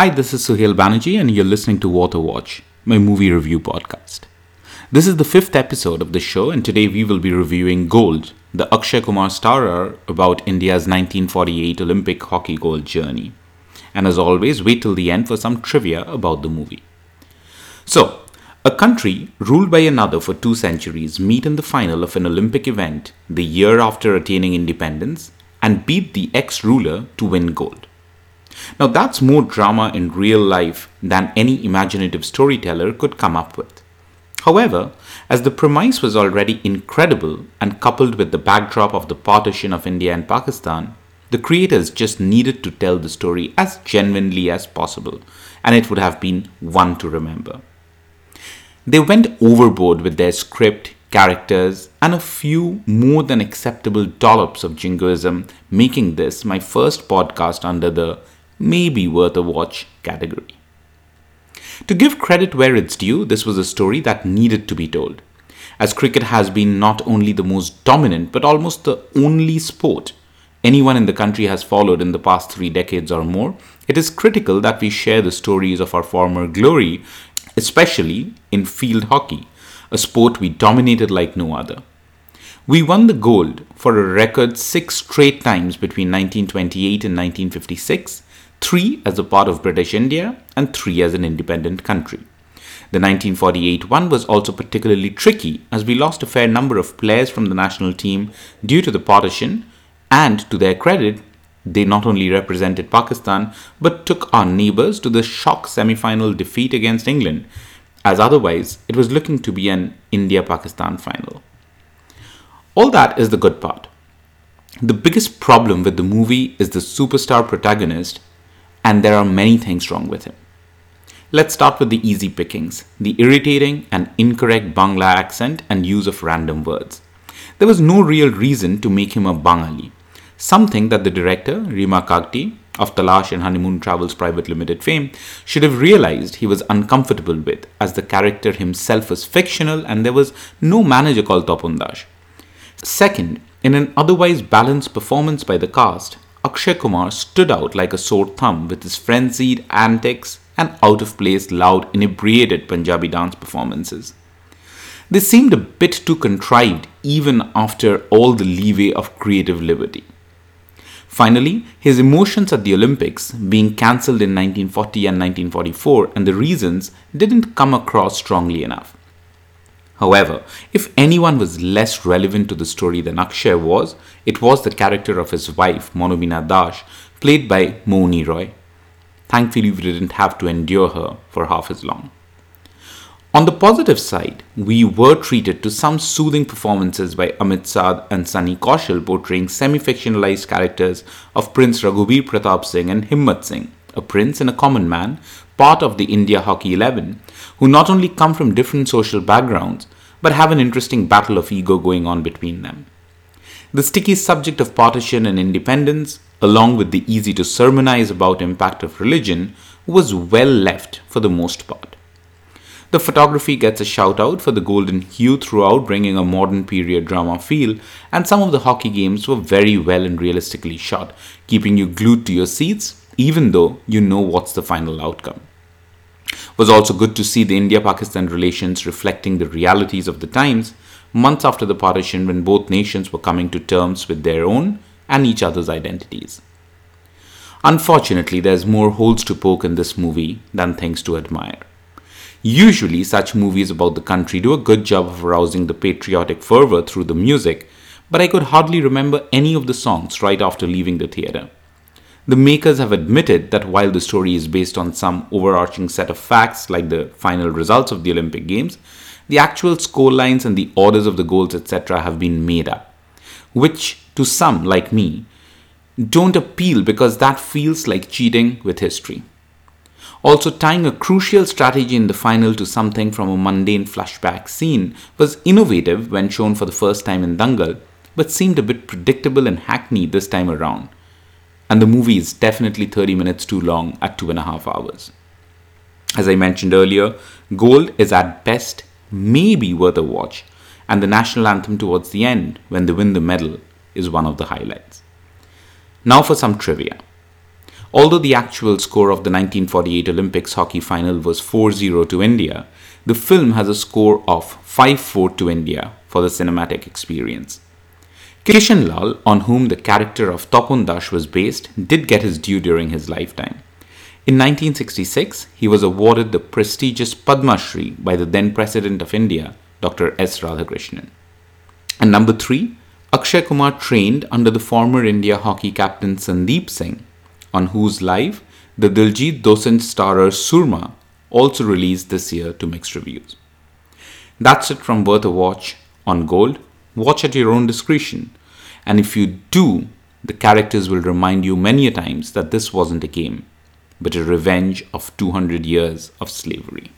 Hi, this is Suhail Banerjee, and you're listening to Worth a Watch, my movie review podcast. This is the fifth episode of the show, and today we will be reviewing Gold, the Akshay Kumar starrer about India's 1948 Olympic hockey gold journey. And as always, wait till the end for some trivia about the movie. So, a country ruled by another for two centuries meet in the final of an Olympic event the year after attaining independence and beat the ex ruler to win gold. Now, that's more drama in real life than any imaginative storyteller could come up with. However, as the premise was already incredible and coupled with the backdrop of the partition of India and Pakistan, the creators just needed to tell the story as genuinely as possible, and it would have been one to remember. They went overboard with their script, characters, and a few more than acceptable dollops of jingoism, making this my first podcast under the maybe worth a watch category. To give credit where it's due, this was a story that needed to be told, as cricket has been not only the most dominant but almost the only sport anyone in the country has followed in the past three decades or more, it is critical that we share the stories of our former glory, especially in field hockey, a sport we dominated like no other. We won the gold for a record six straight times between 1928 and 1956 three as a part of British India, and three as an independent country. The 1948 one was also particularly tricky as we lost a fair number of players from the national team due to the partition, and to their credit, they not only represented Pakistan but took our neighbours to the shock semi final defeat against England, as otherwise it was looking to be an India Pakistan final. All that is the good part. The biggest problem with the movie is the superstar protagonist and there are many things wrong with him. Let's start with the easy pickings the irritating and incorrect Bangla accent and use of random words. There was no real reason to make him a Bangali, something that the director, Reema Kagti, of Talaash and Honeymoon Travels Private Limited fame, should have realized he was uncomfortable with, as the character himself was fictional and there was no manager called Tapan Das. Second, in an otherwise balanced performance by the cast, Akshay Kumar stood out like a sore thumb with his frenzied antics and out of place, loud, inebriated Punjabi dance performances. They seemed a bit too contrived even after all the leeway of creative liberty. Finally, his emotions at the Olympics being cancelled in 1940 and 1944 and the reasons didn't come across strongly enough. However, if anyone was less relevant to the story than Akshay was, it was the character of his wife, Monobina Das, played by Mouni Roy. Thankfully, we didn't have to endure her for half as long. On the positive side, we were treated to some soothing performances by Amit Sadh and Sunny Kaushal portraying semi-fictionalized characters of Prince Raghubir Pratap Singh and Himmat Singh, a prince and a common man, part of the India Hockey 11, who not only come from different social backgrounds, but have an interesting battle of ego going on between them. The sticky subject of partition and independence, along with the easy to sermonize about impact of religion, was well left for the most part. The photography gets a shout out for the golden hue throughout, bringing a modern period drama feel, and some of the hockey games were very well and realistically shot, keeping you glued to your seats, even though you know what's the final outcome was also good to see the India Pakistan relations reflecting the realities of the times months after the partition when both nations were coming to terms with their own and each other's identities. Unfortunately, there's more holes to poke in this movie than things to admire. Usually, such movies about the country do a good job of arousing the patriotic fervor through the music, but I could hardly remember any of the songs right after leaving the theatre. The makers have admitted that while the story is based on some overarching set of facts, like the final results of the Olympic Games, the actual score lines and the orders of the goals, etc., have been made up, which to some, like me, don't appeal because that feels like cheating with history. Also, tying a crucial strategy in the final to something from a mundane flashback scene was innovative when shown for the first time in Dangal, but seemed a bit predictable and hackneyed this time around and the movie is definitely 30 minutes too long at two and a half hours. As I mentioned earlier, Gold is at best maybe worth a watch, and the national anthem towards the end, when they win the medal, is one of the highlights. Now for some trivia. Although the actual score of the 1948 Olympics hockey final was 4 0 to India, the film has a score of 5 4 to India for the cinematic experience. Kishan Lal, on whom the character of Tapan Das was based, did get his due during his lifetime. In 1966, he was awarded the prestigious Padma Shri by the then President of India, Dr. S. Radhakrishnan. And number three, Akshay Kumar trained under the former India hockey captain Sandeep Singh, on whose life the Diljit Dosanjh starrer Soorma also released this year to mixed reviews. That's it from Worth a Watch on Gold. Watch at your own discretion. And if you do, the characters will remind you many a times that this wasn't a game, but a revenge of 200 years of slavery.